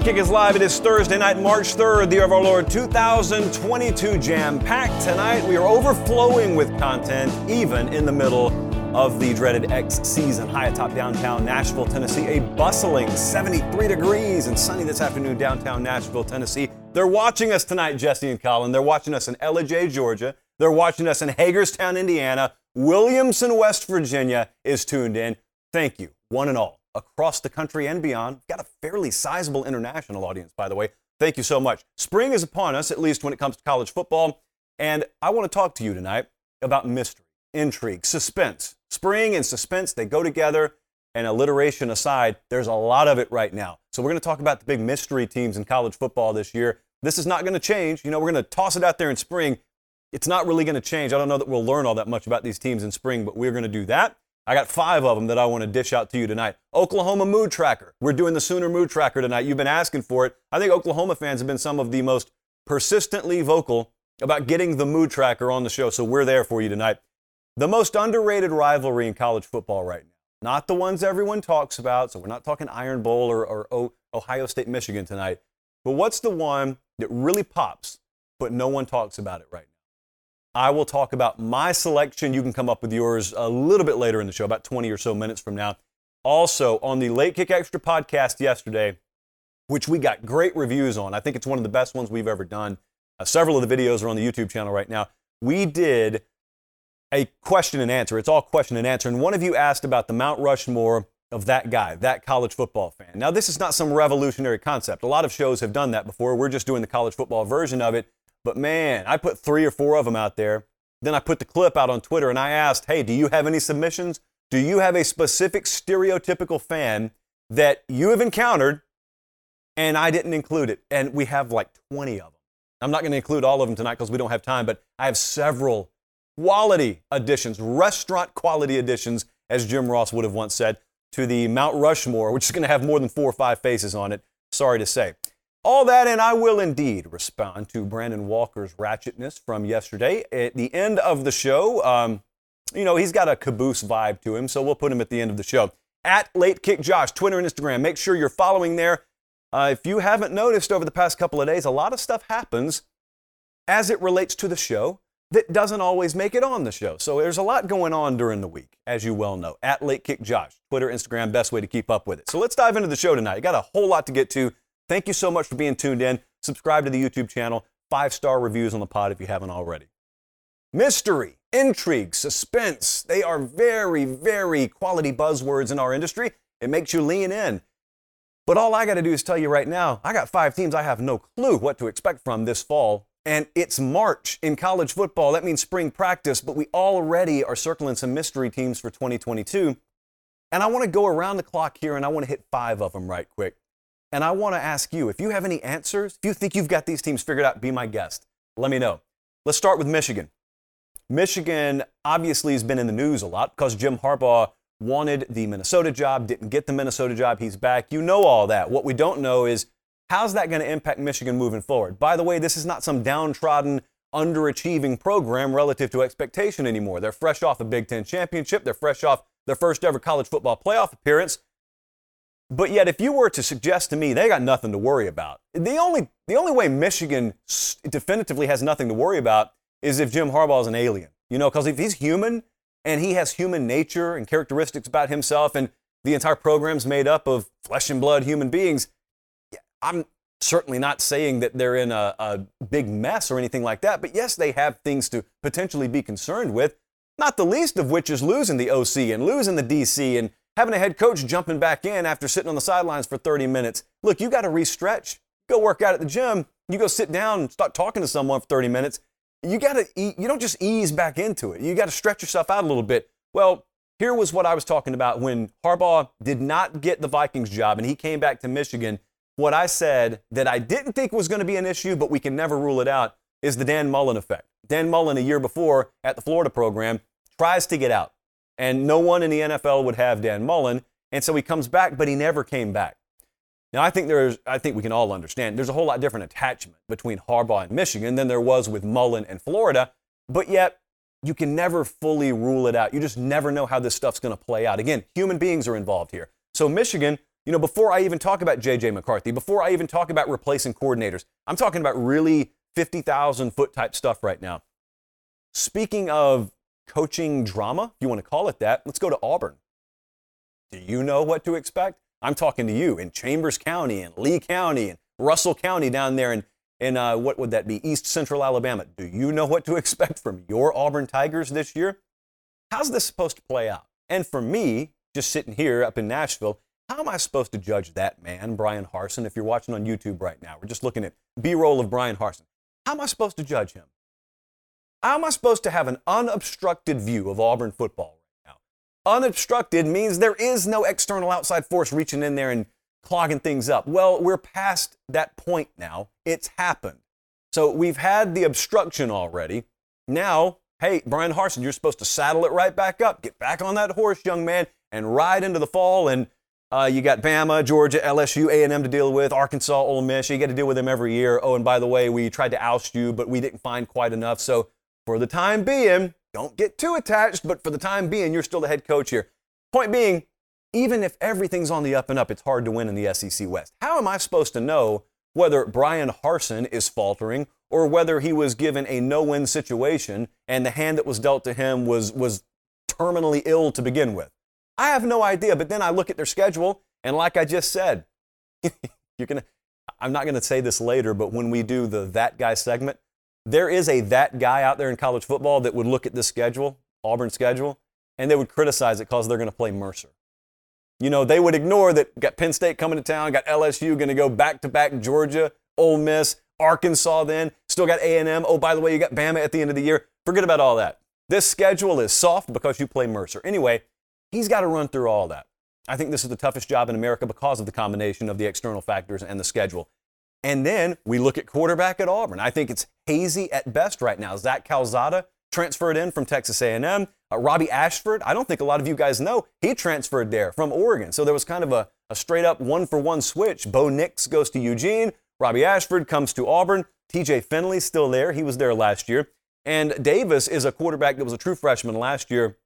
Kick is live. It is Thursday night, March 3rd, the year of our Lord 2022. Jam packed tonight. We are overflowing with content, even in the middle of the dreaded X season. High atop downtown Nashville, Tennessee. A bustling 73 degrees and sunny this afternoon, downtown Nashville, Tennessee. They're watching us tonight, Jesse and Colin. They're watching us in Ellijay, Georgia. They're watching us in Hagerstown, Indiana. Williamson, West Virginia is tuned in. Thank you, one and all across the country and beyond. Got a fairly sizable international audience, by the way. Thank you so much. Spring is upon us, at least when it comes to college football. And I want to talk to you tonight about mystery, intrigue, suspense. Spring and suspense, they go together. And alliteration aside, there's a lot of it right now. So we're going to talk about the big mystery teams in college football this year. This is not going to change. You know, we're going to toss it out there in spring. It's not really going to change. I don't know that we'll learn all that much about these teams in spring, but we're going to do that. I got five of them that I want to dish out to you tonight. Oklahoma Mood Tracker. We're doing the Sooner Mood Tracker tonight. You've been asking for it. I think Oklahoma fans have been some of the most persistently vocal about getting the Mood Tracker on the show, so we're there for you tonight. The most underrated rivalry in college football right now. Not the ones everyone talks about, so we're not talking Iron Bowl or, or Ohio State, Michigan tonight. But what's the one that really pops, but no one talks about it right now? I will talk about my selection. You can come up with yours a little bit later in the show, about 20 or so minutes from now. Also, on the Late Kick Extra podcast yesterday, which we got great reviews on, I think it's one of the best ones we've ever done. Uh, several of the videos are on the YouTube channel right now. We did a question and answer. It's all question and answer. And one of you asked about the Mount Rushmore of that guy, that college football fan. Now, this is not some revolutionary concept. A lot of shows have done that before. We're just doing the college football version of it. But man, I put three or four of them out there. Then I put the clip out on Twitter and I asked, hey, do you have any submissions? Do you have a specific stereotypical fan that you have encountered and I didn't include it? And we have like 20 of them. I'm not going to include all of them tonight because we don't have time, but I have several quality additions, restaurant quality additions, as Jim Ross would have once said, to the Mount Rushmore, which is going to have more than four or five faces on it. Sorry to say. All that, and I will indeed respond to Brandon Walker's ratchetness from yesterday. At the end of the show, um, you know, he's got a caboose vibe to him, so we'll put him at the end of the show. At Late Kick Josh, Twitter and Instagram. Make sure you're following there. Uh, if you haven't noticed over the past couple of days, a lot of stuff happens as it relates to the show that doesn't always make it on the show. So there's a lot going on during the week, as you well know. At Late Kick Josh, Twitter, Instagram, best way to keep up with it. So let's dive into the show tonight. Got a whole lot to get to. Thank you so much for being tuned in. Subscribe to the YouTube channel. Five star reviews on the pod if you haven't already. Mystery, intrigue, suspense. They are very, very quality buzzwords in our industry. It makes you lean in. But all I got to do is tell you right now, I got five teams I have no clue what to expect from this fall. And it's March in college football. That means spring practice, but we already are circling some mystery teams for 2022. And I want to go around the clock here and I want to hit five of them right quick. And I want to ask you if you have any answers, if you think you've got these teams figured out, be my guest. Let me know. Let's start with Michigan. Michigan obviously has been in the news a lot because Jim Harbaugh wanted the Minnesota job, didn't get the Minnesota job. He's back. You know all that. What we don't know is how's that going to impact Michigan moving forward? By the way, this is not some downtrodden, underachieving program relative to expectation anymore. They're fresh off a Big Ten championship, they're fresh off their first ever college football playoff appearance. But yet, if you were to suggest to me they got nothing to worry about, the only, the only way Michigan definitively has nothing to worry about is if Jim Harbaugh is an alien. You know, because if he's human and he has human nature and characteristics about himself, and the entire program's made up of flesh and blood human beings, I'm certainly not saying that they're in a, a big mess or anything like that. But yes, they have things to potentially be concerned with, not the least of which is losing the OC and losing the DC and having a head coach jumping back in after sitting on the sidelines for 30 minutes. Look, you got to restretch. Go work out at the gym. You go sit down and start talking to someone for 30 minutes. You got to you don't just ease back into it. You got to stretch yourself out a little bit. Well, here was what I was talking about when Harbaugh did not get the Vikings job and he came back to Michigan. What I said that I didn't think was going to be an issue, but we can never rule it out, is the Dan Mullen effect. Dan Mullen, a year before at the Florida program, tries to get out. And no one in the NFL would have Dan Mullen. And so he comes back, but he never came back. Now, I think there's, I think we can all understand there's a whole lot different attachment between Harbaugh and Michigan than there was with Mullen and Florida. But yet, you can never fully rule it out. You just never know how this stuff's going to play out. Again, human beings are involved here. So Michigan You know, before I even talk about J.J. McCarthy, before I even talk about replacing coordinators, I'm talking about really 50,000 foot type stuff right now. Speaking of coaching drama, if you want to call it that, let's go to Auburn. Do you know what to expect? I'm talking to you in Chambers County and Lee County and Russell County down there in, in uh, what would that be, East Central Alabama. Do you know what to expect from your Auburn Tigers this year? How's this supposed to play out? And for me, just sitting here up in Nashville, how am I supposed to judge that man, Bryan Harsin, if you're watching on YouTube right now? We're just looking at B roll of Bryan Harsin. How am I supposed to judge him? How am I supposed to have an unobstructed view of Auburn football right now? Unobstructed means there is no external outside force reaching in there and clogging things up. Well, we're past that point now. It's happened. So we've had the obstruction already. Now, hey, Bryan Harsin, you're supposed to saddle it right back up. Get back on that horse, young man, and ride into the fall. And uh, you got Bama, Georgia, LSU, A&M to deal with, Arkansas, Ole Miss. You got to deal with them every year. Oh, and by the way, we tried to oust you, but we didn't find quite enough. So for the time being, don't get too attached, but for the time being, you're still the head coach here. Point being, even if everything's on the up and up, it's hard to win in the SEC West. How am I supposed to know whether Bryan Harsin is faltering or whether he was given a no-win situation and the hand that was dealt to him was was terminally ill to begin with? I have no idea, but then I look at their schedule and like I just said, you're to I'm not going to say this later, but when we do the that guy segment, there is a that guy out there in college football that would look at this schedule, Auburn schedule, and they would criticize it because they're going to play Mercer. You know, they would ignore that got Penn State coming to town, got LSU going to go back to back Georgia, Ole Miss, Arkansas then, still got A&M. Oh, by the way, you got Bama at the end of the year. Forget about all that. This schedule is soft because you play Mercer. Anyway, he's got to run through all that. I think this is the toughest job in America because of the combination of the external factors and the schedule. And then we look at quarterback at Auburn. I think it's hazy at best right now. Zach Calzada transferred in from Texas A&M. Uh, Robbie Ashford, I don't think a lot of you guys know, he transferred there from Oregon. So there was kind of a, a straight up one for one switch. Bo Nix goes to Eugene. Robbie Ashford comes to Auburn. TJ Finley's still there. He was there last year. And Davis is a quarterback that was a true freshman last year.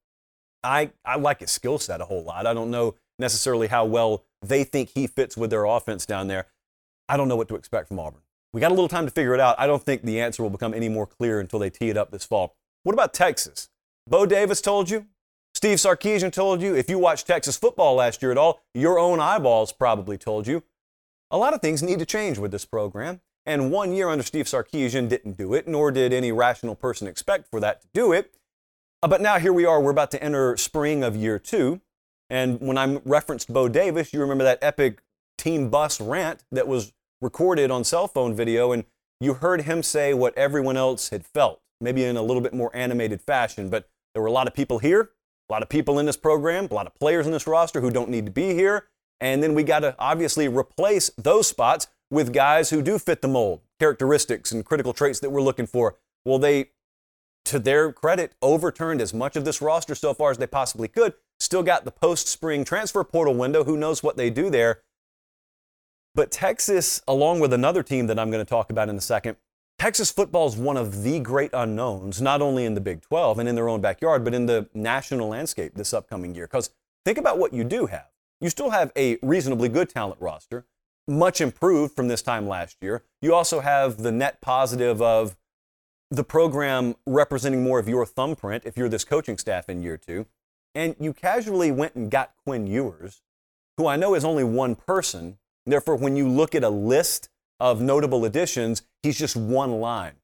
I, I like his skill set a whole lot. I don't know necessarily how well they think he fits with their offense down there. I don't know what to expect from Auburn. We got a little time to figure it out. I don't think the answer will become any more clear until they tee it up this fall. What about Texas? Bo Davis told you. Steve Sarkisian told you. If you watched Texas football last year at all, your own eyeballs probably told you. A lot of things need to change with this program. And one year under Steve Sarkisian didn't do it, nor did any rational person expect for that to do it. Uh, but now here we are. We're about to enter spring of year two. And when I referenced Bo Davis, you remember that epic team bus rant that was recorded on cell phone video, and you heard him say what everyone else had felt, maybe in a little bit more animated fashion. But there were a lot of people here, a lot of people in this program, a lot of players in this roster who don't need to be here. And then we got to obviously replace those spots with guys who do fit the mold, characteristics and critical traits that we're looking for. Well, they, to their credit, overturned as much of this roster so far as they possibly could. Still got the post spring transfer portal window. Who knows what they do there? But Texas, along with another team that I'm going to talk about in a second, Texas football is one of the great unknowns, not only in the Big 12 and in their own backyard, but in the national landscape this upcoming year. Because think about what you do have. You still have a reasonably good talent roster, much improved from this time last year. You also have the net positive of the program representing more of your thumbprint if you're this coaching staff in year two. And you casually went and got Quinn Ewers, who I know is only one person, Therefore, when you look at a list of notable additions, he's just one line.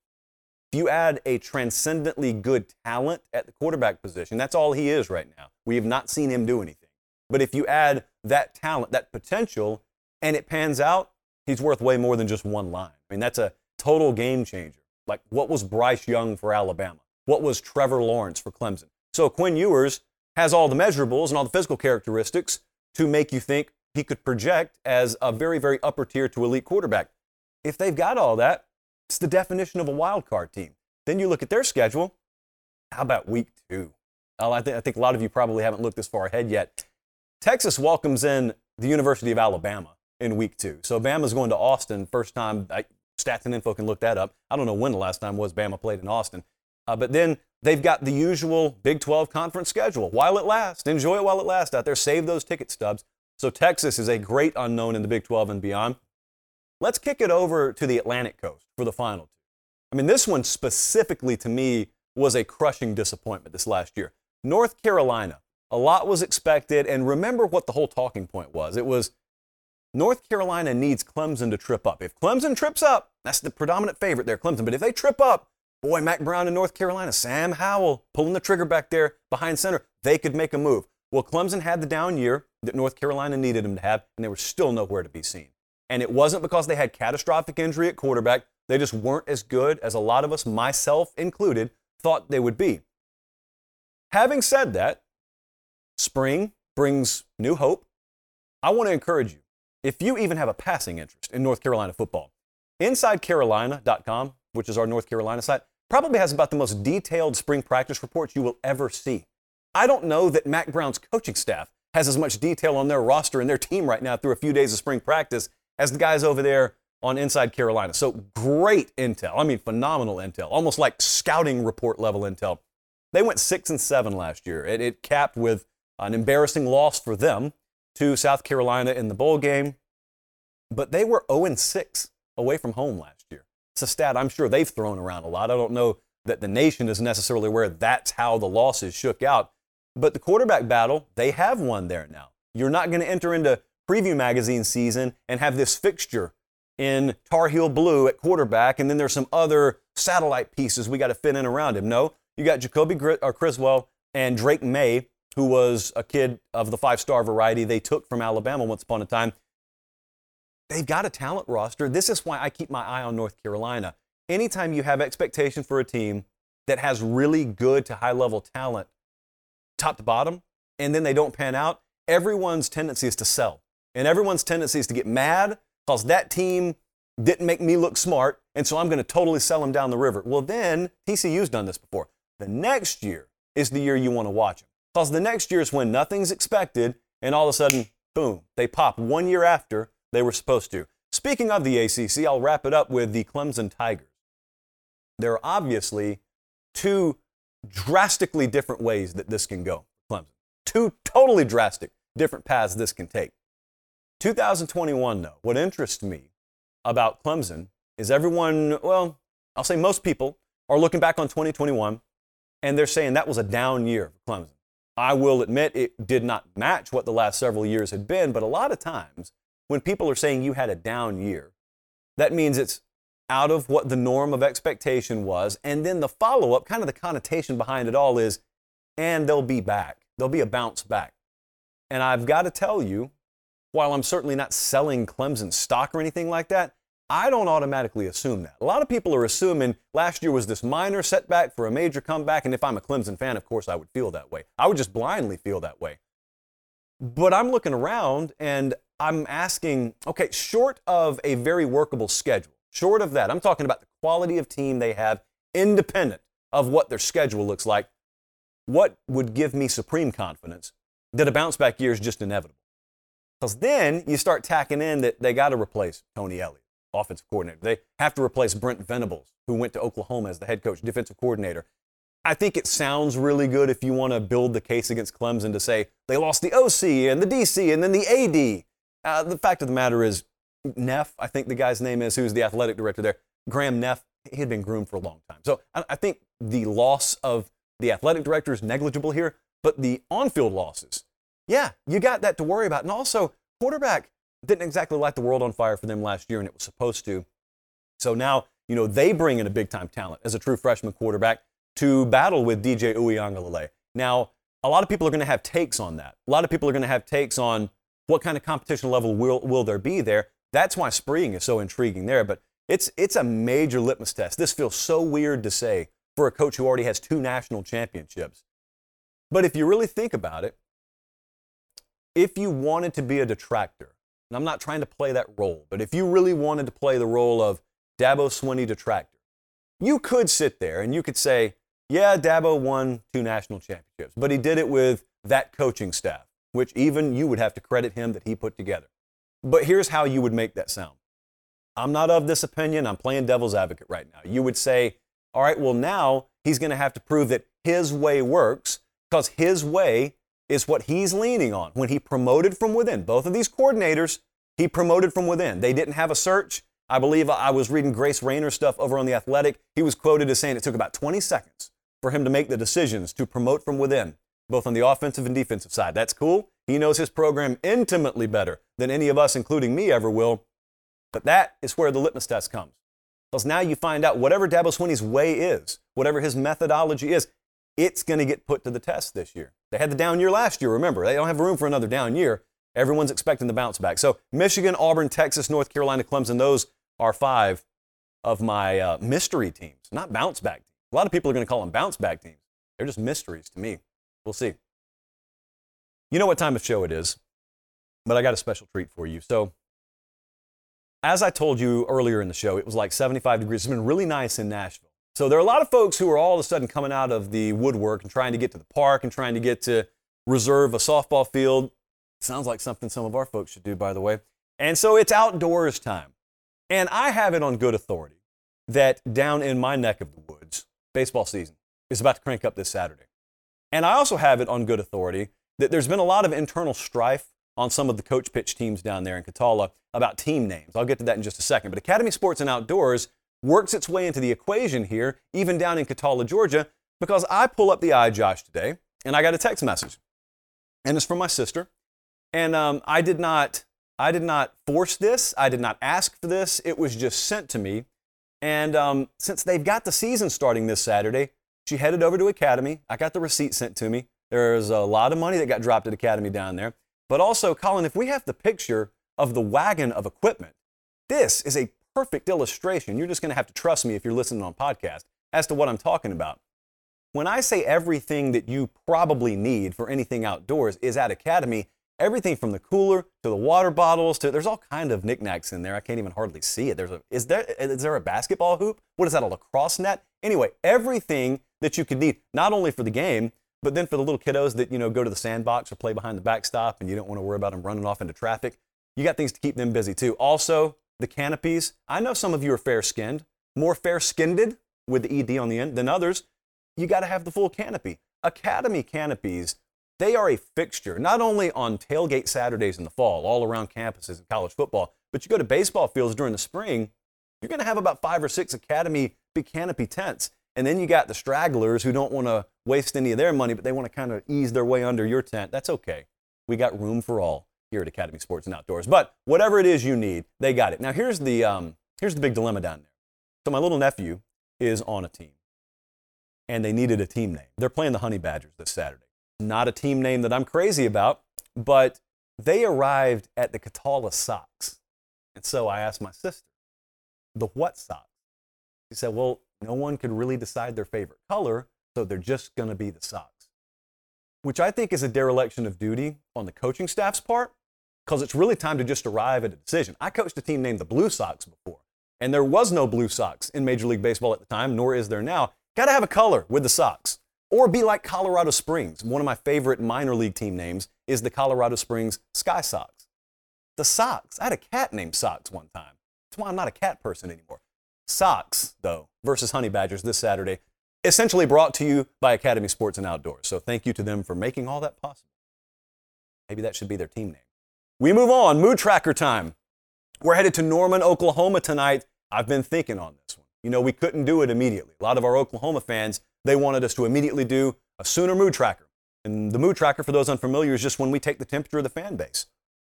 If you add a transcendently good talent at the quarterback position, that's all he is right now. We have not seen him do anything. But if you add that talent, that potential, and it pans out, he's worth way more than just one line. I mean, that's a total game changer. Like, what was Bryce Young for Alabama? What was Trevor Lawrence for Clemson? So Quinn Ewers has all the measurables and all the physical characteristics to make you think he could project as a very, very upper tier to elite quarterback. If they've got all that, it's the definition of a wild card team. Then you look at their schedule. How about week two? I, th- I think a lot of you probably haven't looked this far ahead yet. Texas welcomes in the University of Alabama in week two. So Bama's going to Austin. First time, I, Stats and Info can look that up. I don't know when the last time was Bama played in Austin. Uh, but then they've got the usual Big 12 conference schedule while it lasts. Enjoy it while it lasts out there. Save those ticket stubs. So Texas is a great unknown in the Big 12 and beyond. Let's kick it over to the Atlantic coast for the final two. I mean, this one specifically to me was a crushing disappointment this last year. North Carolina, a lot was expected, and remember what the whole talking point was. It was North Carolina needs Clemson to trip up. If Clemson trips up, that's the predominant favorite there, Clemson. But if they trip up, boy, Mack Brown in North Carolina, Sam Howell pulling the trigger back there behind center, they could make a move. Well, Clemson had the down year that North Carolina needed them to have, and they were still nowhere to be seen. And it wasn't because they had catastrophic injury at quarterback. They just weren't as good as a lot of us, myself included, thought they would be. Having said that, spring brings new hope. I want to encourage you, if you even have a passing interest in North Carolina football, InsideCarolina.com, which is our North Carolina site, probably has about the most detailed spring practice reports you will ever see. I don't know that Mack Brown's coaching staff has as much detail on their roster and their team right now through a few days of spring practice as the guys over there on Inside Carolina. So great intel. I mean, phenomenal intel, almost like scouting report level intel. They went six and seven last year. It, it capped with an embarrassing loss for them to South Carolina in the bowl game, but they were 0 and 6 away from home last year. It's a stat I'm sure they've thrown around a lot. I don't know that the nation is necessarily aware that's how the losses shook out. But the quarterback battle, they have one there now. You're not going to enter into preview magazine season and have this fixture in Tar Heel Blue at quarterback, and then there's some other satellite pieces we got to fit in around him. No, you got Jacolby Gr- or Criswell and Drake Maye, who was a kid of the five star variety they took from Alabama once upon a time. They've got a talent roster. This is why I keep my eye on North Carolina. Anytime you have expectation for a team that has really good to high level talent, top to bottom, and then they don't pan out, everyone's tendency is to sell. And everyone's tendency is to get mad because that team didn't make me look smart, and so I'm going to totally sell them down the river. Well, then TCU's done this before. The next year is the year you want to watch them because the next year is when nothing's expected, and all of a sudden, boom, they pop one year after they were supposed to. Speaking of the ACC, I'll wrap it up with the Clemson Tigers. There are obviously two drastically different ways that this can go, Clemson. Two totally drastic different paths this can take. 2021, though, what interests me about Clemson is everyone, well, I'll say most people are looking back on 2021 and they're saying that was a down year for Clemson. I will admit it did not match what the last several years had been, but a lot of times when people are saying you had a down year, that means it's out of what the norm of expectation was. And then the follow up, kind of the connotation behind it all is, and they'll be back. There'll be a bounce back. And I've got to tell you, while I'm certainly not selling Clemson stock or anything like that, I don't automatically assume that. A lot of people are assuming last year was this minor setback for a major comeback. And if I'm a Clemson fan, of course, I would feel that way. I would just blindly feel that way. But I'm looking around and I'm asking, okay, short of a very workable schedule, short of that, I'm talking about the quality of team they have, independent of what their schedule looks like. What would give me supreme confidence that a bounce back year is just inevitable? Because then you start tacking in that they got to replace Tony Elliott, offensive coordinator. They have to replace Brent Venables, who went to Oklahoma as the head coach, defensive coordinator. I think it sounds really good if you want to build the case against Clemson to say they lost the OC and the DC and then the AD. Uh, the fact of the matter is, Neff, I think the guy's name is, who's the athletic director there, Graham Neff, he had been groomed for a long time. So I, I think the loss of the athletic director is negligible here, but the on field losses, yeah, you got that to worry about. And also, quarterback didn't exactly light the world on fire for them last year, and it was supposed to. So now, you know, they bring in a big time talent as a true freshman quarterback to battle with DJ Uiagalelei. Now, a lot of people are going to have takes on that. A lot of people are going to have takes on what kind of competition level will, will there be there. That's why spring is so intriguing there. But it's, it's a major litmus test. This feels so weird to say for a coach who already has two national championships. But if you really think about it, if you wanted to be a detractor, and I'm not trying to play that role, but if you really wanted to play the role of Dabo Swinney detractor, you could sit there and you could say, yeah, Dabo won two national championships, but he did it with that coaching staff, which even you would have to credit him that he put together. But here's how you would make that sound. I'm not of this opinion. I'm playing devil's advocate right now. You would say, all right, well, now he's going to have to prove that his way works because his way is what he's leaning on. When he promoted from within, both of these coordinators, he promoted from within. They didn't have a search. I believe I was reading Grace Raynor stuff over on The Athletic. He was quoted as saying it took about 20 seconds for him to make the decisions to promote from within, both on the offensive and defensive side. That's cool. He knows his program intimately better than any of us, including me, ever will. But that is where the litmus test comes. Because now you find out whatever Dabo Swinney's way is, whatever his methodology is, it's going to get put to the test this year. They had the down year last year, remember. They don't have room for another down year. Everyone's expecting the bounce back. So Michigan, Auburn, Texas, North Carolina, Clemson, those are five of my uh, mystery teams, not bounce back teams. A lot of people are going to call them bounce back teams. They're just mysteries to me. We'll see. You know what time of show it is, but I got a special treat for you. So, as I told you earlier in the show, it was like 75 degrees. It's been really nice in Nashville. So, there are a lot of folks who are all of a sudden coming out of the woodwork and trying to get to the park and trying to get to reserve a softball field. Sounds like something some of our folks should do, by the way. And so it's outdoors time. And I have it on good authority that down in my neck of the woods, baseball season is about to crank up this Saturday. And I also have it on good authority there's been a lot of internal strife on some of the coach pitch teams down there in Cataula about team names. I'll get to that in just a second. But Academy Sports and Outdoors works its way into the equation here, even down in Cataula, Georgia, because I pull up the iJosh today and I got a text message. And it's from my sister. And um, I did not I did not force this. I did not ask for this. It was just sent to me. And um, since they've got the season starting this Saturday, she headed over to Academy. I got the receipt sent to me. There's a lot of money that got dropped at Academy down there. But also, Colin, if we have the picture of the wagon of equipment, this is a perfect illustration. You're just going to have to trust me if you're listening on podcast as to what I'm talking about. When I say everything that you probably need for anything outdoors is at Academy, everything from the cooler to the water bottles to there's all kind of knickknacks in there. I can't even hardly see it. There's a is there is there a basketball hoop? What is that? A lacrosse net? Anyway, everything that you could need not only for the game but then for the little kiddos that you know go to the sandbox or play behind the backstop and you don't want to worry about them running off into traffic, you got things to keep them busy too. Also, the canopies. I know some of you are fair-skinned, more fair-skinned with the ed on the end than others. You got to have the full canopy. Academy canopies they are a fixture, not only on tailgate Saturdays in the fall, all around campuses in college football, but you go to baseball fields during the spring, you're going to have about five or six Academy big canopy tents. And then you got the stragglers who don't want to waste any of their money, but they want to kind of ease their way under your tent. That's okay. We got room for all here at Academy Sports and Outdoors. But whatever it is you need, they got it. Now here's the um, here's the big dilemma down there. So my little nephew is on a team, and they needed a team name. They're playing the Honey Badgers this Saturday not a team name that I'm crazy about, but they arrived at the Cataula Sox. And so I asked my sister, the what Sox? She said, well, no one could really decide their favorite color, so they're just going to be the Sox. Which I think is a dereliction of duty on the coaching staff's part, because it's really time to just arrive at a decision. I coached a team named the Blue Sox before, and there was no Blue Sox in Major League Baseball at the time, nor is there now. Got to have a color with the Sox. Or be like Colorado Springs. One of my favorite minor league team names is the Colorado Springs Sky Sox. The Sox. I had a cat named Sox one time. That's why I'm not a cat person anymore. Sox, though, versus Honey Badgers this Saturday, essentially brought to you by Academy Sports and Outdoors. So thank you to them for making all that possible. Maybe that should be their team name. We move on. Mood tracker time. We're headed to Norman, Oklahoma tonight. I've been thinking on this one. You know, we couldn't do it immediately. A lot of our Oklahoma fans they wanted us to immediately do a Sooner mood tracker. And the mood tracker, for those unfamiliar, is just when we take the temperature of the fan base.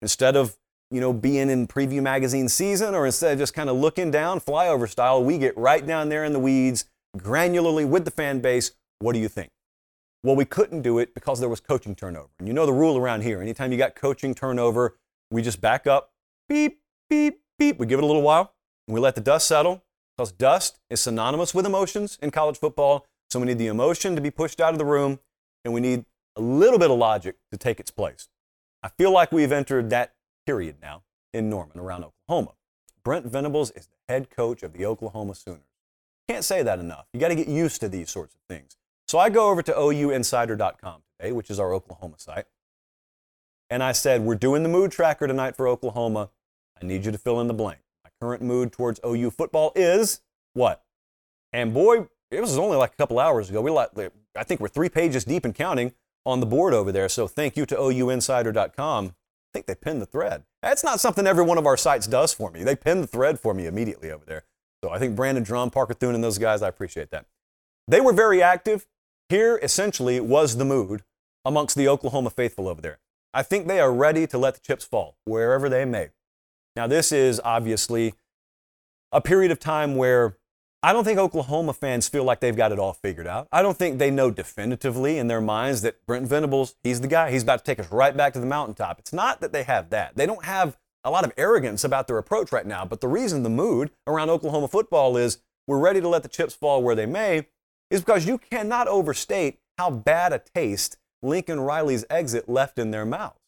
Instead of you know, being in preview magazine season, or instead of just kind of looking down flyover style, we get right down there in the weeds, granularly with the fan base. What do you think? Well, we couldn't do it because there was coaching turnover. And you know the rule around here. Anytime you got coaching turnover, we just back up, beep, beep, beep. We give it a little while, and we let the dust settle because dust is synonymous with emotions in college football. So we need the emotion to be pushed out of the room, and we need a little bit of logic to take its place. I feel like we've entered that period now in Norman around Oklahoma. Brent Venables is the head coach of the Oklahoma Sooners. Can't say that enough. You got to get used to these sorts of things. So I go over to OUinsider.com today, which is our Oklahoma site, and I said, We're doing the mood tracker tonight for Oklahoma. I need you to fill in the blank. My current mood towards OU football is what? And boy, it was only like a couple hours ago. We like, I think we're three pages deep and counting on the board over there. So thank you to OUinsider.com. I think they pinned the thread. That's not something every one of our sites does for me. They pin the thread for me immediately over there. I think Brandon Drum, Parker Thune, and those guys, I appreciate that. They were very active. Here, essentially, was the mood amongst the Oklahoma faithful over there. I think they are ready to let the chips fall wherever they may. Now, this is obviously a period of time where I don't think Oklahoma fans feel like they've got it all figured out. I don't think they know definitively in their minds that Brent Venables, he's the guy. He's about to take us right back to the mountaintop. It's not that they have that. They don't have a lot of arrogance about their approach right now. But the reason the mood around Oklahoma football is we're ready to let the chips fall where they may is because you cannot overstate how bad a taste Lincoln Riley's exit left in their mouths.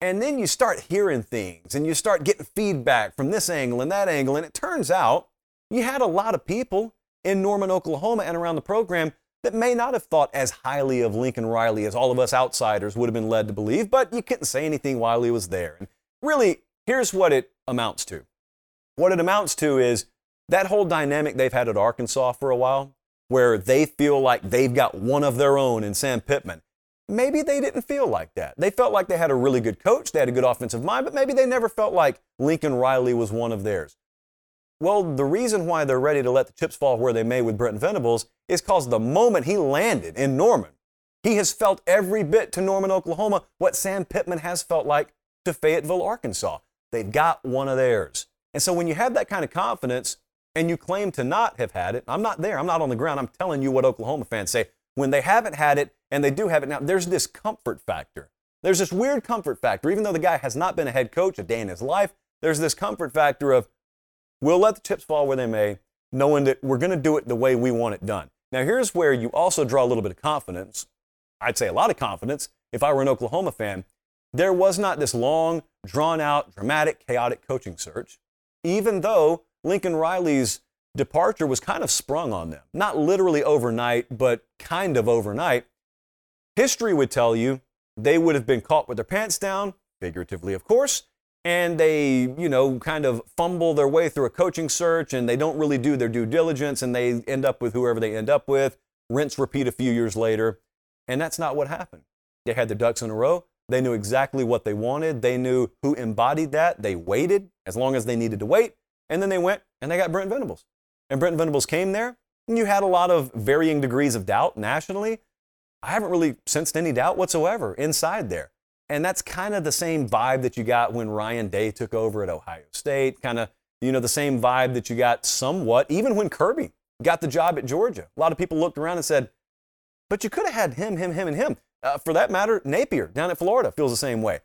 And then you start hearing things and you start getting feedback from this angle and that angle. And it turns out you had a lot of people in Norman, Oklahoma and around the program that may not have thought as highly of Lincoln Riley as all of us outsiders would have been led to believe, but you couldn't say anything while he was there. And really, here's what it amounts to. What it amounts to is that whole dynamic they've had at Arkansas for a while, where they feel like they've got one of their own in Sam Pittman. Maybe they didn't feel like that. They felt like they had a really good coach, they had a good offensive mind, but maybe they never felt like Lincoln Riley was one of theirs. Well, the reason why they're ready to let the chips fall where they may with Brent Venables is because the moment he landed in Norman, he has felt every bit to Norman, Oklahoma, what Sam Pittman has felt like to Fayetteville, Arkansas. They've got one of theirs. And so when you have that kind of confidence and you claim to not have had it, I'm not there, I'm not on the ground, I'm telling you what Oklahoma fans say. When they haven't had it and they do have it now, there's this comfort factor. There's this weird comfort factor. Even though the guy has not been a head coach a day in his life, there's this comfort factor of, We'll let the chips fall where they may, knowing that we're going to do it the way we want it done. Now, here's where you also draw a little bit of confidence. I'd say a lot of confidence if I were an Oklahoma fan. There was not this long, drawn out, dramatic, chaotic coaching search, even though Lincoln Riley's departure was kind of sprung on them. Not literally overnight, but kind of overnight. History would tell you they would have been caught with their pants down, figuratively, of course, and they, you know, kind of fumble their way through a coaching search and they don't really do their due diligence and they end up with whoever they end up with, rinse, repeat a few years later. And that's not what happened. They had their ducks in a row. They knew exactly what they wanted. They knew who embodied that. They waited as long as they needed to wait. And then they went and they got Brent Venables. And Brent Venables came there, and you had a lot of varying degrees of doubt nationally. I haven't really sensed any doubt whatsoever inside there. And that's kind of the same vibe that you got when Ryan Day took over at Ohio State, kind of, you know, the same vibe that you got somewhat, even when Kirby got the job at Georgia. A lot of people looked around and said, but you could have had him, him, him, and him. Uh, for that matter, Napier down at Florida feels the same way.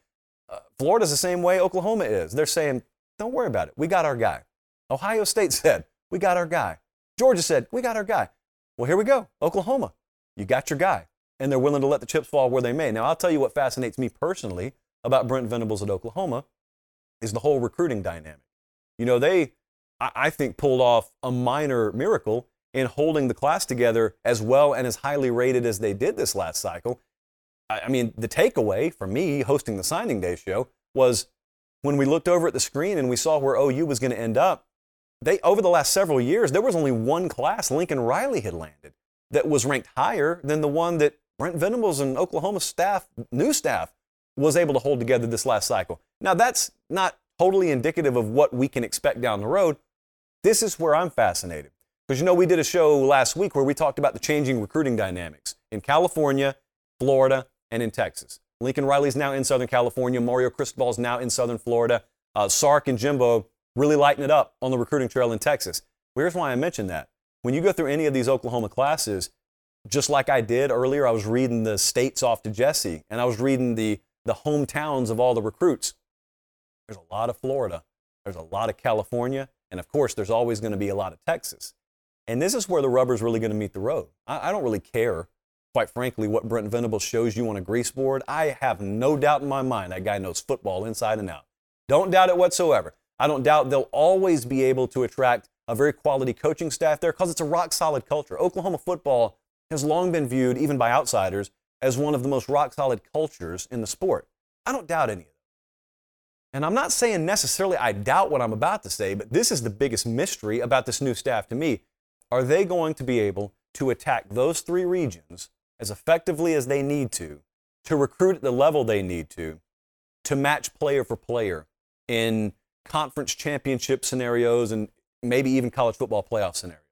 Uh, Florida's the same way Oklahoma is. They're saying, don't worry about it. We got our guy. Ohio State said, we got our guy. Georgia said, we got our guy. Well, here we go. Oklahoma, you got your guy and they're willing to let the chips fall where they may. Now, I'll tell you what fascinates me personally about Brent Venables at Oklahoma is the whole recruiting dynamic. You know, they, I think, pulled off a minor miracle in holding the class together as well and as highly rated as they did this last cycle. I mean, the takeaway for me hosting the signing day show was when we looked over at the screen and we saw where OU was going to end up. They over the last several years, there was only one class Lincoln Riley had landed that was ranked higher than the one that Brent Venables and Oklahoma staff, new staff, was able to hold together this last cycle. Now, that's not totally indicative of what we can expect down the road. This is where I'm fascinated. Because you know, we did a show last week where we talked about the changing recruiting dynamics in California, Florida, and in Texas. Lincoln Riley's now in Southern California. Mario Cristobal's now in Southern Florida. Uh, Sark and Jimbo really lighting it up on the recruiting trail in Texas. Here's why I mentioned that. When you go through any of these Oklahoma classes, just like I did earlier, I was reading the states off to Jesse, and I was reading the, the hometowns of all the recruits. There's a lot of Florida, there's a lot of California, and of course, there's always going to be a lot of Texas. And this is where the rubber's really going to meet the road. I, I don't really care, quite frankly, what Brent Venables shows you on a grease board. I have no doubt in my mind that guy knows football inside and out. Don't doubt it whatsoever. I don't doubt they'll always be able to attract a very quality coaching staff there because it's a rock solid culture. Oklahoma football has long been viewed, even by outsiders, as one of the most rock solid cultures in the sport. I don't doubt any of that. And I'm not saying necessarily I doubt what I'm about to say, but this is the biggest mystery about this new staff to me. Are they going to be able to attack those three regions as effectively as they need to to recruit at the level they need to, to match player for player in conference championship scenarios and maybe even college football playoff scenarios.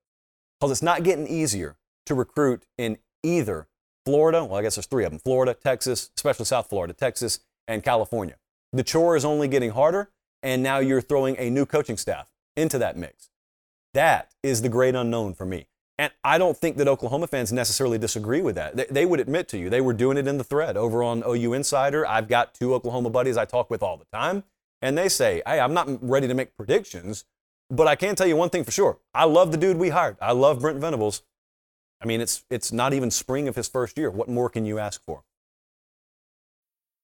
Because it's not getting easier to recruit in either Florida, well, I guess there's three of them Florida, Texas, especially South Florida, Texas, and California. The chore is only getting harder, and now you're throwing a new coaching staff into that mix. That is the great unknown for me. And I don't think that Oklahoma fans necessarily disagree with that. They, they, would admit to you, they were doing it in the thread over on OU Insider. I've got two Oklahoma buddies I talk with all the time, and they say, hey, I'm not ready to make predictions, but I can tell you one thing for sure. I love the dude we hired. I love Brent Venables. I mean, it's, it's not even spring of his first year. What more can you ask for?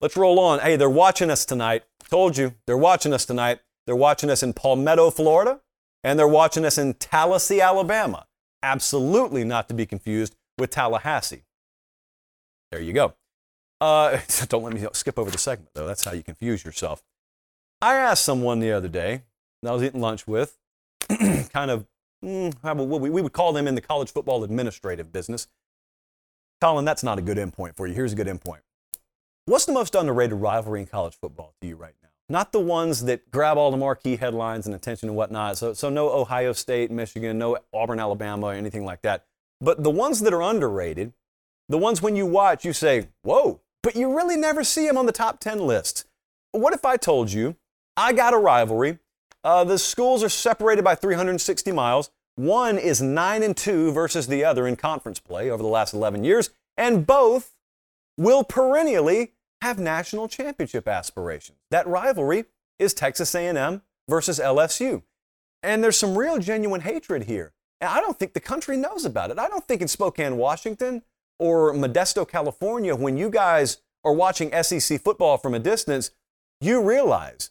Let's roll on. Hey, they're watching us tonight. Told you, they're watching us tonight. They're watching us in Palmetto, Florida, and they're watching us in Tallassee, Alabama. Absolutely not to be confused with Tallahassee. There you go. Uh, don't let me skip over the segment, though. That's how you confuse yourself. I asked someone the other day that I was eating lunch with, kind of, mm, we would call them in the college football administrative business. Colin, that's not a good endpoint for you. Here's a good endpoint. What's the most underrated rivalry in college football to you right now? Not the ones that grab all the marquee headlines and attention and whatnot. So, so no Ohio State, Michigan, no Auburn, Alabama, or anything like that. But the ones that are underrated, the ones when you watch, you say, whoa, but you really never see them on the top 10 lists. What if I told you I got a rivalry? Uh, the schools are separated by 360 miles. One is 9 and 2 versus the other in conference play over the last 11 years, and both will perennially have national championship aspirations. That rivalry is Texas A&M versus LSU. And there's some real genuine hatred here. And I don't think the country knows about it. I don't think in Spokane, Washington or Modesto, California, when you guys are watching SEC football from a distance, you realize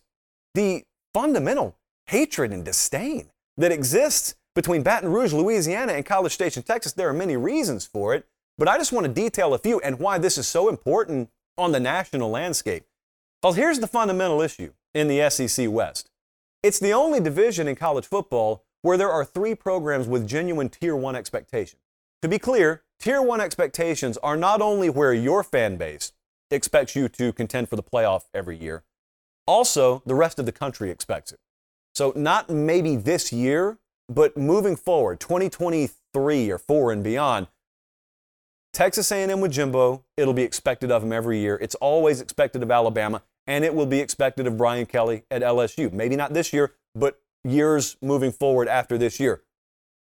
the fundamental hatred and disdain that exists between Baton Rouge, Louisiana, and College Station, Texas. There are many reasons for it, but I just want to detail a few and why this is so important on the national landscape. Well, here's the fundamental issue in the SEC West it's the only division in college football where there are three programs with genuine Tier 1 expectations. To be clear, Tier 1 expectations are not only where your fan base expects you to contend for the playoff every year, also the rest of the country expects it. So, not maybe this year, but moving forward, 2023 or 4 and beyond, Texas A&M with Jimbo, it'll be expected of him every year. It's always expected of Alabama, and it will be expected of Brian Kelly at LSU. Maybe not this year, but years moving forward after this year.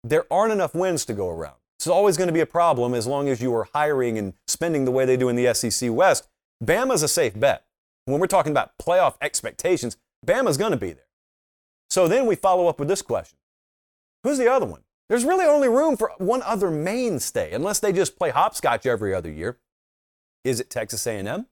There aren't enough wins to go around. It's always going to be a problem as long as you are hiring and spending the way they do in the SEC West. Bama's a safe bet. When we're talking about playoff expectations, Bama's going to be there. So then we follow up with this question Who's the other one? There's really only room for one other mainstay, unless they just play hopscotch every other year. Is it Texas A&M,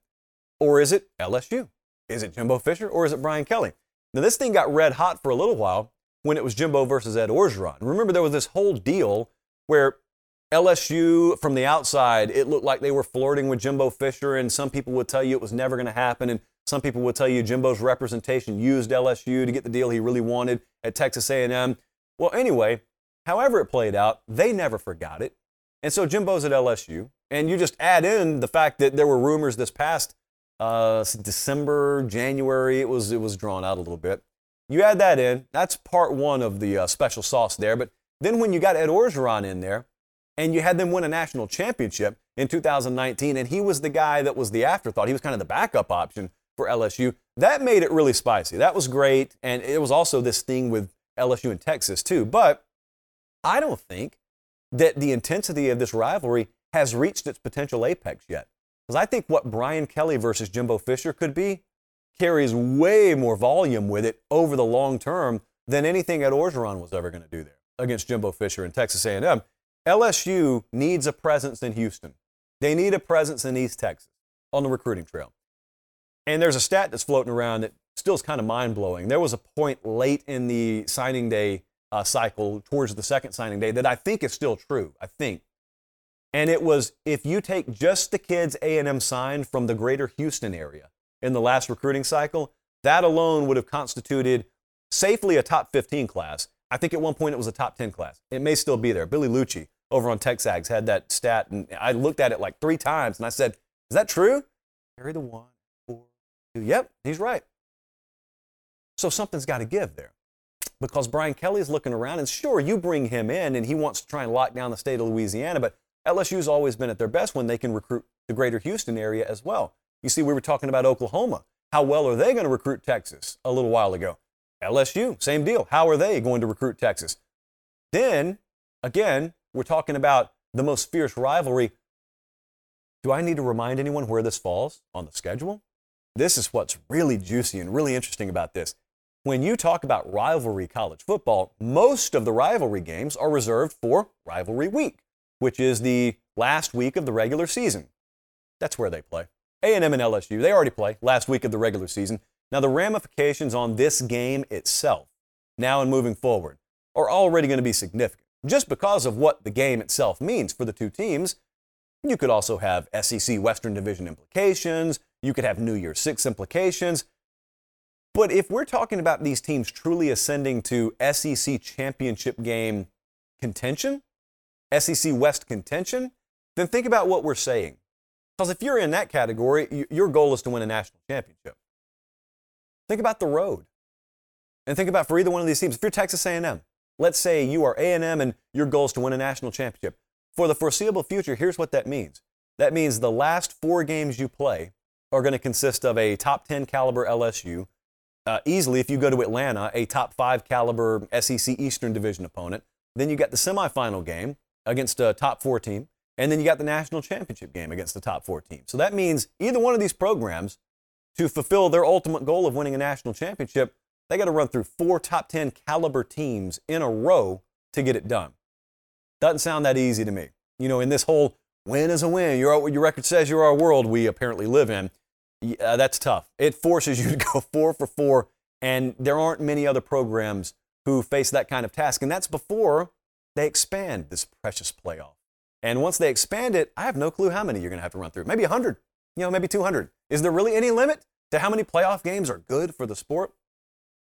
or is it LSU? Is it Jimbo Fisher, or is it Brian Kelly? Now this thing got red hot for a little while when it was Jimbo versus Ed Orgeron. Remember, there was this whole deal where LSU, from the outside, it looked like they were flirting with Jimbo Fisher, and some people would tell you it was never going to happen, and some people would tell you Jimbo's representation used LSU to get the deal he really wanted at Texas A&M. Well, anyway, However, it played out, they never forgot it. And so Jimbo's at LSU. And you just add in the fact that there were rumors this past uh, December, January, it was, it was drawn out a little bit. You add that in, that's part one of the uh, special sauce there. But then when you got Ed Orgeron in there and you had them win a national championship in 2019, and he was the guy that was the afterthought, he was kind of the backup option for LSU, that made it really spicy. That was great. And it was also this thing with LSU and Texas, too. But I don't think that the intensity of this rivalry has reached its potential apex yet. Because I think what Brian Kelly versus Jimbo Fisher could be carries way more volume with it over the long term than anything at Orgeron was ever going to do there against Jimbo Fisher and Texas A&M. LSU needs a presence in Houston. They need a presence in East Texas on the recruiting trail. And there's a stat that's floating around that still is kind of mind blowing. There was a point late in the signing day uh, cycle, towards the second signing day, that I think is still true. I think. And it was if you take just the kids A&M signed from the greater Houston area in the last recruiting cycle, that alone would have constituted safely a top 15 class. I think at one point it was a top 10 class. It may still be there. Billy Liucci over on Texags had that stat, and I looked at it like three times, and I said, "Is that true?" Carry the one, four, two. Yep, he's right. So something's got to give there, because Brian Kelly is looking around, and sure, you bring him in, and he wants to try and lock down the state of Louisiana, but LSU's always been at their best when they can recruit the greater Houston area as well. You see, we were talking about Oklahoma. How well are they going to recruit Texas a little while ago? LSU, same deal. How are they going to recruit Texas? Then, again, we're talking about the most fierce rivalry. Do I need to remind anyone where this falls on the schedule? This is what's really juicy and really interesting about this. When you talk about rivalry college football, most of the rivalry games are reserved for rivalry week, which is the last week of the regular season. That's where they play. A&M and LSU, they already play last week of the regular season. Now, the ramifications on this game itself, now and moving forward, are already going to be significant. Just because of what the game itself means for the two teams, you could also have SEC Western Division implications, you could have New Year's Six implications. But if we're talking about these teams truly ascending to SEC championship game contention, SEC West contention, then think about what we're saying. Because if you're in that category, your goal is to win a national championship. Think about the road. And think about for either one of these teams. If you're Texas A&M, let's say you are A&M and your goal is to win a national championship. For the foreseeable future, here's what that means. That means the last four games you play are going to consist of a top 10 caliber LSU, uh, easily if you go to Atlanta, a top five caliber SEC Eastern Division opponent. Then you got the semifinal game against a top four team, and then you got the national championship game against the top four team. So that means either one of these programs to fulfill their ultimate goal of winning a national championship, they got to run through four top 10 caliber teams in a row to get it done. Doesn't sound that easy to me. You know, in this whole win is a win, you're what your record says you're our world we apparently live in, uh, that's tough. It forces you to go four for four, and there aren't many other programs who face that kind of task. And that's before they expand this precious playoff. And once they expand it, I have no clue how many you're going to have to run through. Maybe 100 you know, maybe 200. Is there really any limit to how many playoff games are good for the sport?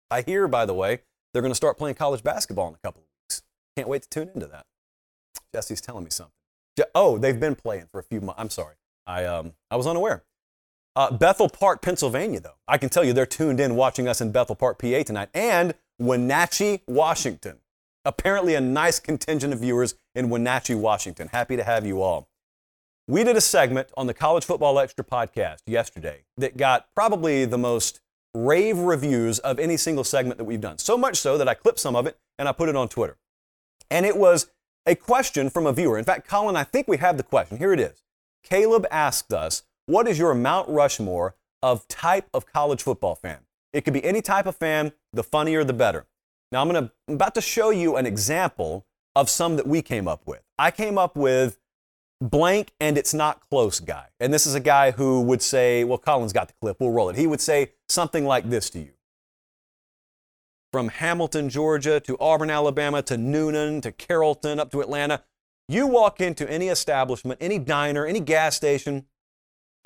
I hear, by the way, they're going to start playing college basketball in a couple of weeks. Can't wait to tune into that. Jesse's telling me something. Oh, they've been playing for a few months. I'm sorry. I, um, I was unaware. Uh, Bethel Park, Pennsylvania, though. I can tell you they're tuned in watching us in Bethel Park, PA tonight, and Wenatchee, Washington. Apparently, a nice contingent of viewers in Wenatchee, Washington. Happy to have you all. We did a segment on the College Football Extra podcast yesterday that got probably the most rave reviews of any single segment that we've done. So much so that I clipped some of it and I put it on Twitter. And it was a question from a viewer. In fact, Colin, I think we have the question. Here it is. Caleb asked us, What is your Mount Rushmore of type of college football fan? It could be any type of fan, the funnier the better. Now, I'm, gonna, I'm about to show you an example of some that we came up with. I came up with blank and it's not close guy. And this is a guy who would say, well, Colin's got the clip, we'll roll it. He would say something like this to you From Hamilton, Georgia to Auburn, Alabama to Newnan to Carrollton up to Atlanta, you walk into any establishment, any diner, any gas station,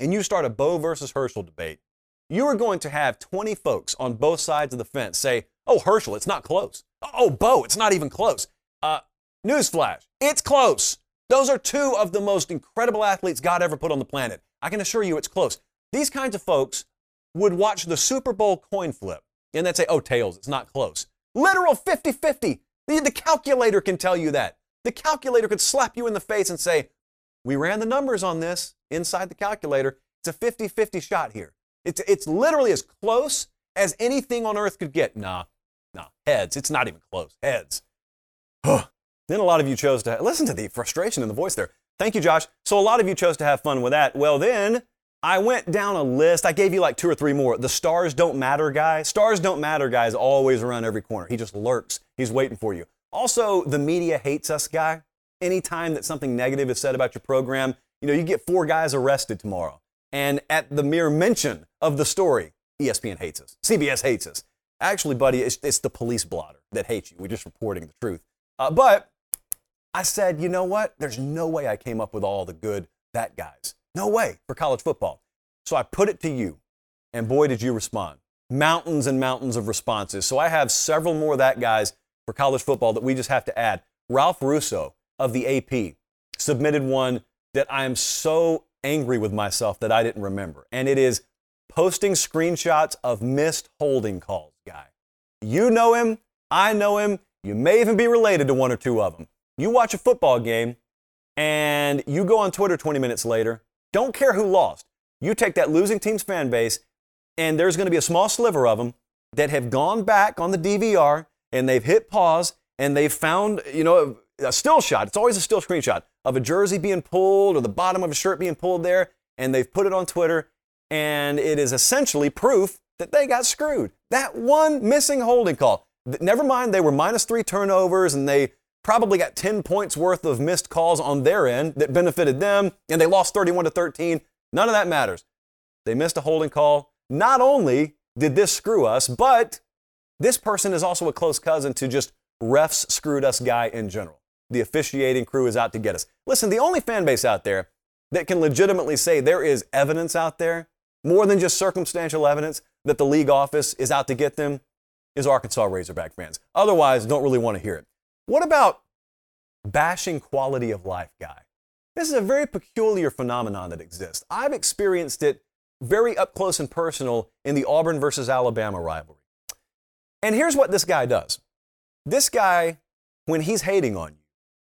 and you start a Bo versus Herschel debate. You are going to have 20 folks on both sides of the fence say, Oh, Herschel, it's not close. Oh, Bo, it's not even close. Uh, newsflash, it's close. Those are two of the most incredible athletes God ever put on the planet. I can assure you it's close. These kinds of folks would watch the Super Bowl coin flip and they'd say, oh, tails, it's not close. Literal 50 50. The, the calculator can tell you that. The calculator could slap you in the face and say, we ran the numbers on this inside the calculator. It's a 50 50 shot here. It's, it's literally as close as anything on earth could get. Nah, nah, heads. It's not even close. Heads. Then a lot of you chose to listen to the frustration in the voice there. Thank you, Josh. So a lot of you chose to have fun with that. Well, then I went down a list. I gave you like two or three more. The stars don't matter guy. Stars don't matter guy is always around every corner. He just lurks. He's waiting for you. Also, the media hates us guy. Anytime that something negative is said about your program, You know, you get four guys arrested tomorrow. And at the mere mention of the story, ESPN hates us. CBS hates us. Actually, buddy, it's, it's the police blotter that hates you. We're just reporting the truth. Uh, but I said, you know what? There's no way I came up with all the good that guys. No way for college football. So I put it to you. And boy, did you respond. Mountains and mountains of responses. So I have several more that guys for college football that we just have to add. Ralph Russo of the AP submitted one that I am so angry with myself that I didn't remember. And it is posting screenshots of missed holding calls guy. You know him, I know him, you may even be related to one or two of them. You watch a football game and you go on Twitter 20 minutes later, don't care who lost. You take that losing team's fan base, and there's going to be a small sliver of them that have gone back on the DVR and they've hit pause and they've found, you know, a still shot. It's always a still screenshot of a jersey being pulled or the bottom of a shirt being pulled there, and they've put it on Twitter, and it is essentially proof that they got screwed. That one missing holding call. Never mind, they were minus three turnovers and they probably got 10 points worth of missed calls on their end that benefited them, and they lost 31 to 13. None of that matters. They missed a holding call. Not only did this screw us, but this person is also a close cousin to just refs screwed us guy in general. The officiating crew is out to get us. Listen, the only fan base out there that can legitimately say there is evidence out there, more than just circumstantial evidence, that the league office is out to get them is Arkansas Razorback fans. Otherwise, don't really want to hear it. What about bashing quality of life guy? This is a very peculiar phenomenon that exists. I've experienced it very up close and personal in the Auburn versus Alabama rivalry. And here's what this guy does. This guy, when he's hating on you,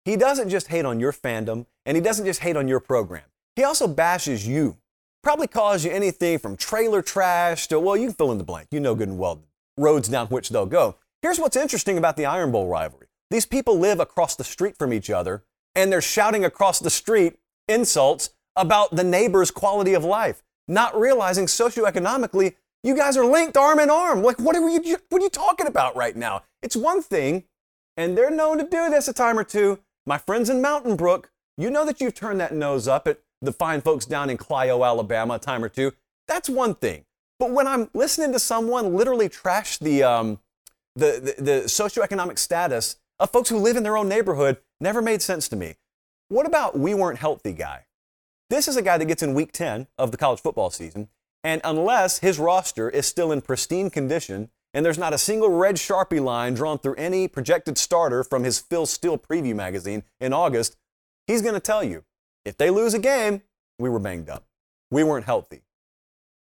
he doesn't just hate on your fandom and he doesn't just hate on your program. He also bashes you. Probably calls you anything from trailer trash to, well, you can fill in the blank. You know good and well the roads down which they'll go. Here's what's interesting about the Iron Bowl rivalry these people live across the street from each other, and they're shouting across the street insults about the neighbor's quality of life, not realizing socioeconomically you guys are linked arm in arm. Like, what are you, what are you talking about right now? It's one thing, and they're known to do this a time or two. My friends in Mountain Brook, you know that you've turned that nose up at the fine folks down in Clio, Alabama, a time or two. That's one thing. But when I'm listening to someone literally trash the, um, the, the, the socioeconomic status of folks who live in their own neighborhood, never made sense to me. What about we weren't healthy guy? This is a guy that gets in week 10 of the college football season, and unless his roster is still in pristine condition and there's not a single red Sharpie line drawn through any projected starter from his Phil Steele preview magazine in August, he's going to tell you if they lose a game, we were banged up. We weren't healthy.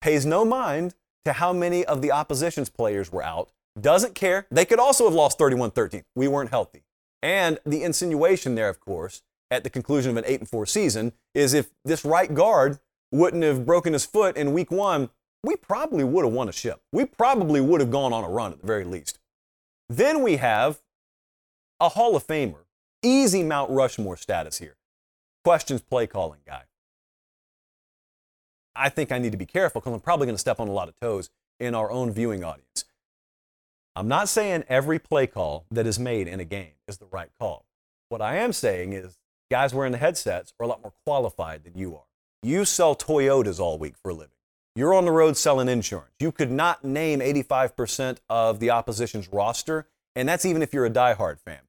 Pays no mind to how many of the opposition's players were out. Doesn't care. They could also have lost 31 13. We weren't healthy. And the insinuation there, of course, at the conclusion of an 8 and 4 season is if this right guard wouldn't have broken his foot in week one, we probably would have won a ship. We probably would have gone on a run at the very least. Then we have a Hall of Famer, easy Mount Rushmore status here. Questions play calling guy. I think I need to be careful because I'm probably going to step on a lot of toes in our own viewing audience. I'm not saying every play call that is made in a game is the right call. What I am saying is guys wearing the headsets are a lot more qualified than you are. You sell Toyotas all week for a living. You're on the road selling insurance. You could not name 85% of the opposition's roster, and that's even if you're a diehard fan.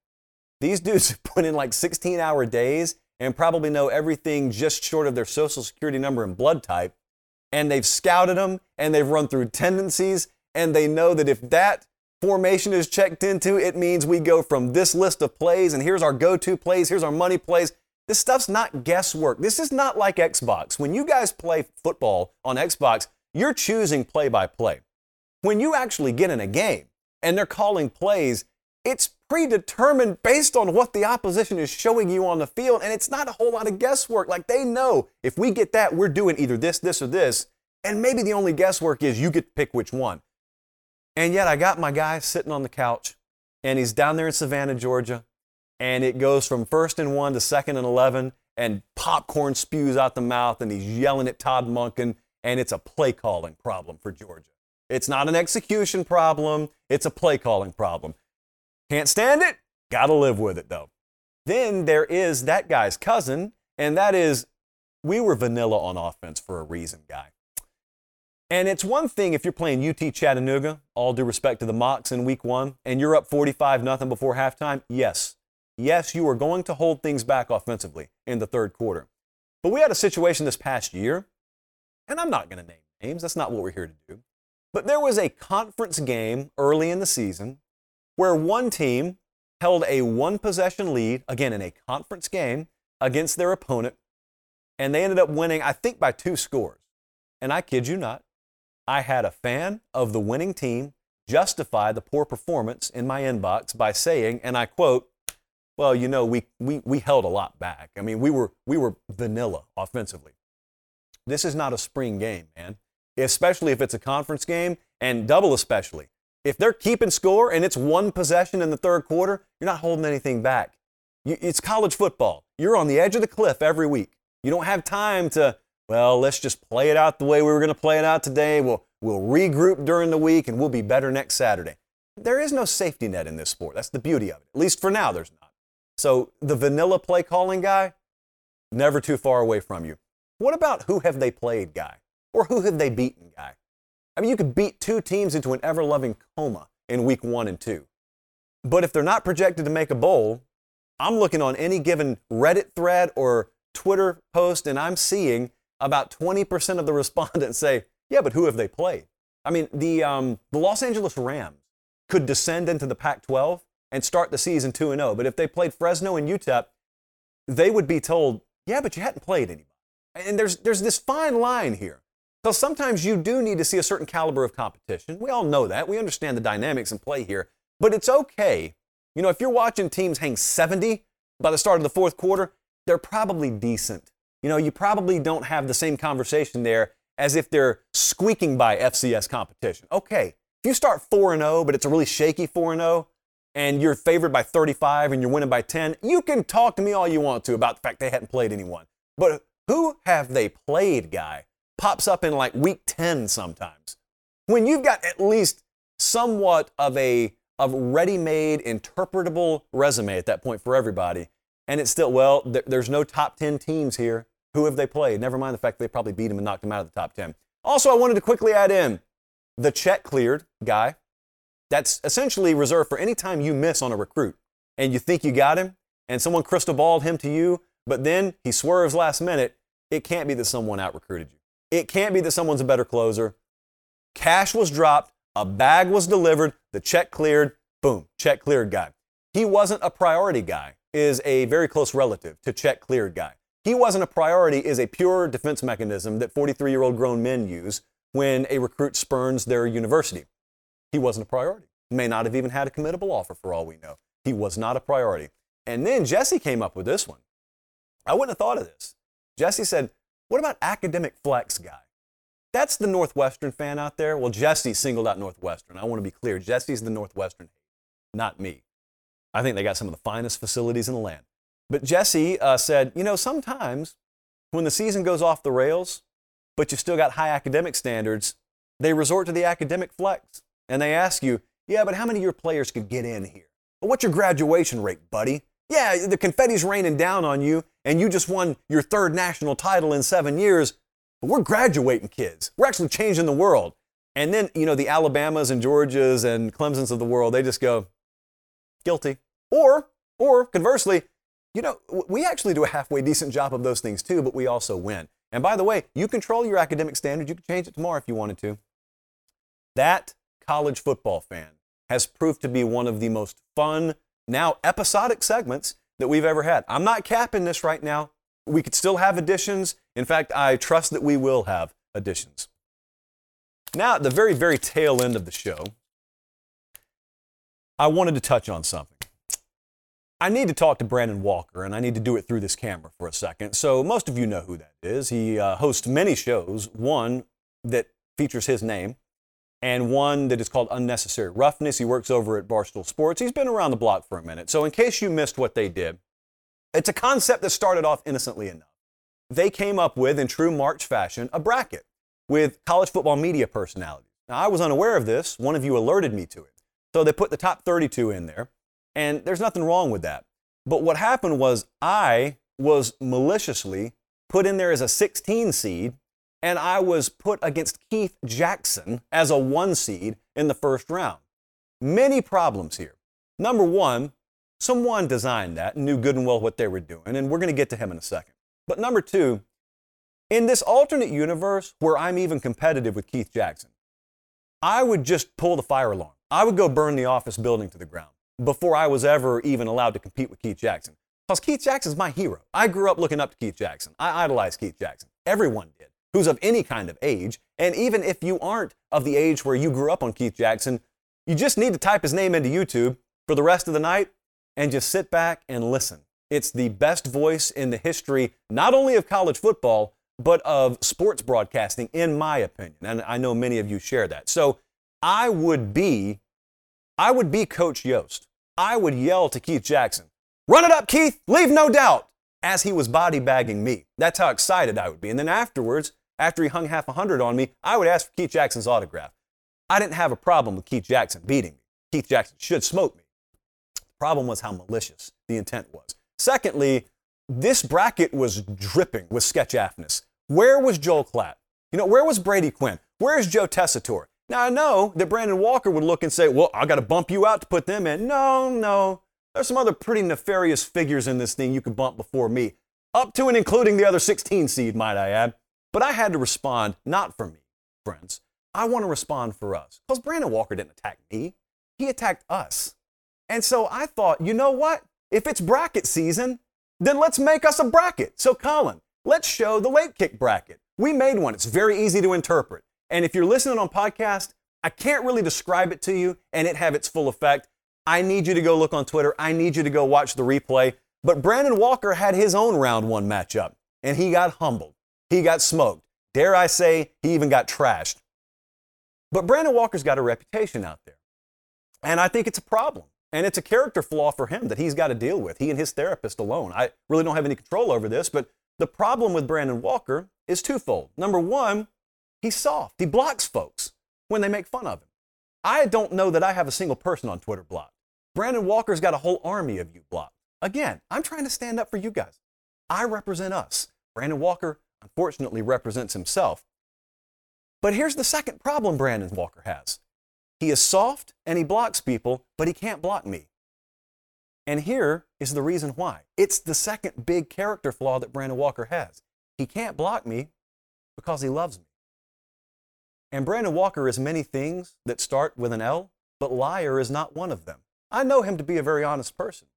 These dudes put in like 16 hour days and probably know everything just short of their social security number and blood type. And they've scouted them and they've run through tendencies, and they know that if that formation is checked into, it means we go from this list of plays, and here's our go to plays, here's our money plays. This stuff's not guesswork. This is not like Xbox. When you guys play football on Xbox, you're choosing play by play. When you actually get in a game and they're calling plays, it's predetermined based on what the opposition is showing you on the field, and it's not a whole lot of guesswork. Like they know if we get that, we're doing either this, this, or this, and maybe the only guesswork is you get to pick which one. And yet I got my guy sitting on the couch, and he's down there in Savannah, Georgia, and it goes from first and one to second and 11, and popcorn spews out the mouth, and he's yelling at Todd Monken, and it's a play calling problem for Georgia. It's not an execution problem, it's a play calling problem. Can't stand it? Gotta live with it though. Then there is that guy's cousin, and that is we were vanilla on offense for a reason, guy. And it's one thing if you're playing UT Chattanooga, all due respect to the Mocs in week one, and you're up 45 nothing before halftime. Yes, yes, you are going to hold things back offensively in the third quarter. But we had a situation this past year, and I'm not going to name names. That's not what we're here to do. But there was a conference game early in the season where one team held a one possession lead, again, in a conference game against their opponent, and they ended up winning, I think, by two scores. And I kid you not, I had a fan of the winning team justify the poor performance in my inbox by saying, and I quote, well, you know, we, we, we held a lot back. I mean, we were, we were vanilla offensively. This is not a spring game, man, especially if it's a conference game, and double especially. If they're keeping score and it's one possession in the third quarter, you're not holding anything back. You, it's college football. You're on the edge of the cliff every week. You don't have time to well, let's just play it out the way we were going to play it out today. We'll, we'll regroup during the week and we'll be better next Saturday. There is no safety net in this sport. That's the beauty of it. At least for now, there's not. So the vanilla play calling guy, never too far away from you. What about who have they played guy? Or who have they beaten guy? I mean, you could beat two teams into an ever loving coma in week one and two. But if they're not projected to make a bowl, I'm looking on any given Reddit thread or Twitter post and I'm seeing about 20% of the respondents say, yeah, but who have they played? I mean, the, um, the Los Angeles Rams could descend into the Pac 12 and start the season 2 0. But if they played Fresno and UTEP, they would be told, yeah, but you hadn't played anybody. And there's, there's this fine line here. So sometimes you do need to see a certain caliber of competition. We all know that. We understand the dynamics in play here. But it's okay. You know, if you're watching teams hang 70 by the start of the fourth quarter, they're probably decent you know, you probably don't have the same conversation there as if they're squeaking by FCS competition. Okay, if you start 4 0, but it's a really shaky 4 0, and you're favored by 35 and you're winning by 10, you can talk to me all you want to about the fact they hadn't played anyone. But who have they played, guy? Pops up in like week 10 sometimes. When you've got at least somewhat of a of ready-made interpretable resume at that point for everybody and it's still, well, th- there's no top 10 teams here. Who have they played? Never mind the fact they probably beat them and knocked them out of the top 10. Also, I wanted to quickly add in the check cleared guy. That's essentially reserved for any time you miss on a recruit and you think you got him and someone crystal balled him to you, but then he swerves last minute. It can't be that someone out recruited you. It can't be that someone's a better closer. Cash was dropped, a bag was delivered, the check cleared, boom, check cleared guy. He wasn't a priority guy is a very close relative to check cleared guy. He wasn't a priority is a pure defense mechanism that 43 year old grown men use when a recruit spurns their university. He wasn't a priority. May not have even had a committable offer for all we know. He was not a priority. And then Jesse came up with this one. I wouldn't have thought of this. Jesse said, What about academic flex guy? That's the Northwestern fan out there. Well, Jesse singled out Northwestern. I want to be clear. Jesse's the Northwestern, not me. I think they got some of the finest facilities in the land. But Jesse uh, said, you know, sometimes when the season goes off the rails, but you've still got high academic standards, they resort to the academic flex. And they ask you, yeah, but how many of your players could get in here? But what's your graduation rate, buddy? Yeah, the confetti's raining down on you, and you just won your third national title in seven years. But we're graduating kids. We're actually changing the world. And then, you know, the Alabamas and Georgias and Clemsons of the world, they just go, guilty. Or, or conversely, you know, we actually do a halfway decent job of those things too, but we also win. And by the way, you control your academic standards. You can change it tomorrow if you wanted to. That college football fan has proved to be one of the most fun, now episodic segments that we've ever had. I'm not capping this right now. We could still have additions. In fact, I trust that we will have additions. Now, at the very, very tail end of the show, I wanted to touch on something. I need to talk to Brandon Walker, and I need to do it through this camera for a second. So, most of you know who that is. He uh, hosts many shows, one that features his name, and one that is called Unnecessary Roughness. He works over at Barstool Sports. He's been around the block for a minute. So, in case you missed what they did, it's a concept that started off innocently enough. They came up with, in true March fashion, a bracket with college football media personalities. Now, I was unaware of this. One of you alerted me to it. So, they put the top 32 in there. And there's nothing wrong with that. But what happened was I was maliciously put in there as a 16 seed, and I was put against Keith Jackson as a one seed in the first round. Many problems here. Number one, someone designed that and knew good and well what they were doing, and we're going to get to him in a second. But number two, in this alternate universe where I'm even competitive with Keith Jackson, I would just pull the fire alarm. I would go burn the office building to the ground before I was ever even allowed to compete with Keith Jackson. Because Keith Jackson's my hero. I grew up looking up to Keith Jackson. I idolize Keith Jackson. Everyone did, who's of any kind of age. And even if you aren't of the age where you grew up on Keith Jackson, you just need to type his name into YouTube for the rest of the night and just sit back and listen. It's the best voice in the history, not only of college football, but of sports broadcasting, in my opinion. And I know many of you share that. So I would be, I would be Coach Yost. I would yell to Keith Jackson, run it up, Keith, leave no doubt, as he was body bagging me. That's how excited I would be. And then afterwards, after he hung half a hundred on me, I would ask for Keith Jackson's autograph. I didn't have a problem with Keith Jackson beating me. Keith Jackson should smoke me. The problem was how malicious the intent was. Secondly, this bracket was dripping with sketch. Where was Joel Klatt? You know, where was Brady Quinn? Where is Joe Tessitore? Now, I know that Brandon Walker would look and say, well, I got to bump you out to put them in. No, no. There's some other pretty nefarious figures in this thing you could bump before me, up to and including the other 16 seed, might I add. But I had to respond, not for me, friends. I want to respond for us. Because Brandon Walker didn't attack me, he attacked us. And so I thought, you know what? If it's bracket season, then let's make us a bracket. So, Colin, let's show the late kick bracket. We made one. It's very easy to interpret. And if you're listening on podcast, I can't really describe it to you and it have its full effect. I need you to go look on Twitter. I need you to go watch the replay. But Brandon Walker had his own round one matchup and he got humbled. He got smoked. Dare I say, he even got trashed. But Brandon Walker's got a reputation out there. And I think it's a problem. And it's a character flaw for him that he's got to deal with, he and his therapist alone. I really don't have any control over this, but the problem with Brandon Walker is twofold. Number one, he's soft. He blocks folks when they make fun of him. I don't know that I have a single person on Twitter blocked. Brandon Walker's got a whole army of you blocked. Again, I'm trying to stand up for you guys. I represent us. Brandon Walker, unfortunately, represents himself. But here's the second problem Brandon Walker has he is soft and he blocks people, but he can't block me. And here is the reason why. It's the second big character flaw that Brandon Walker has. He can't block me because he loves me. And Brandon Walker is many things that start with an L, but liar is not one of them. I know him to be a very honest person.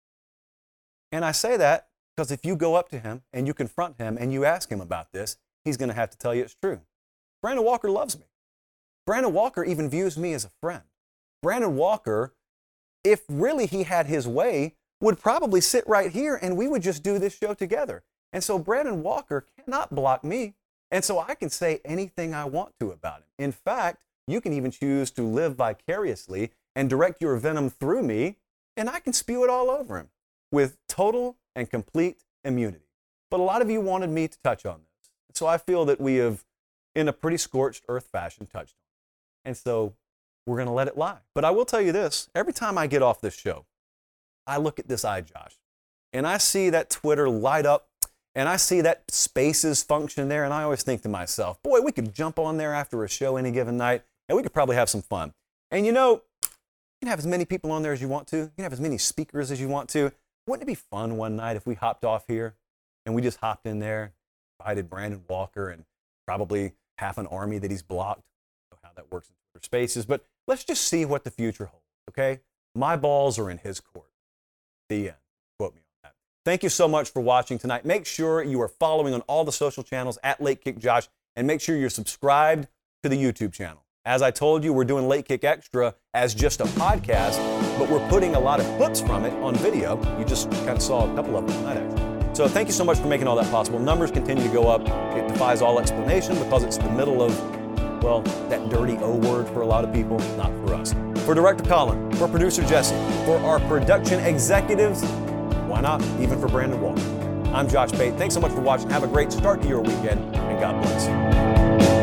And I say that because if you go up to him and you confront him and you ask him about this, he's going to have to tell you it's true. Brandon Walker loves me. Brandon Walker even views me as a friend. Brandon Walker, if really he had his way, would probably sit right here and we would just do this show together. And so Brandon Walker cannot block me. And so I can say anything I want to about him. In fact, you can even choose to live vicariously and direct your venom through me, and I can spew it all over him with total and complete immunity. But a lot of you wanted me to touch on this. So I feel that we have, in a pretty scorched earth fashion, touched on it. And so we're going to let it lie. But I will tell you this every time I get off this show, I look at this eye, Josh, and I see that Twitter light up and I see that spaces function there, and I always think to myself, boy, we could jump on there after a show any given night, and we could probably have some fun. And you know, you can have as many people on there as you want to. You can have as many speakers as you want to. Wouldn't it be fun one night if we hopped off here and we just hopped in there, invited Brandon Walker and probably half an army that he's blocked? How that works in Twitter spaces, but let's just see what the future holds, okay? My balls are in his court. The end. Quote me on that. Thank you so much for watching tonight. Make sure you are following on all the social channels at Late Kick Josh, and make sure you're subscribed to the YouTube channel. As I told you, we're doing Late Kick Extra as just a podcast, but we're putting a lot of clips from it on video. You just kind of saw a couple of them tonight, actually. So thank you so much for making all that possible. Numbers continue to go up. It defies all explanation because it's the middle of, well, that dirty O word for a lot of people, not for us. For Director Colin, for producer Jesse, for our production executives, why not? Even for Brandon Walker. I'm Josh Pate. Thanks so much for watching. Have a great start to your weekend, and God bless.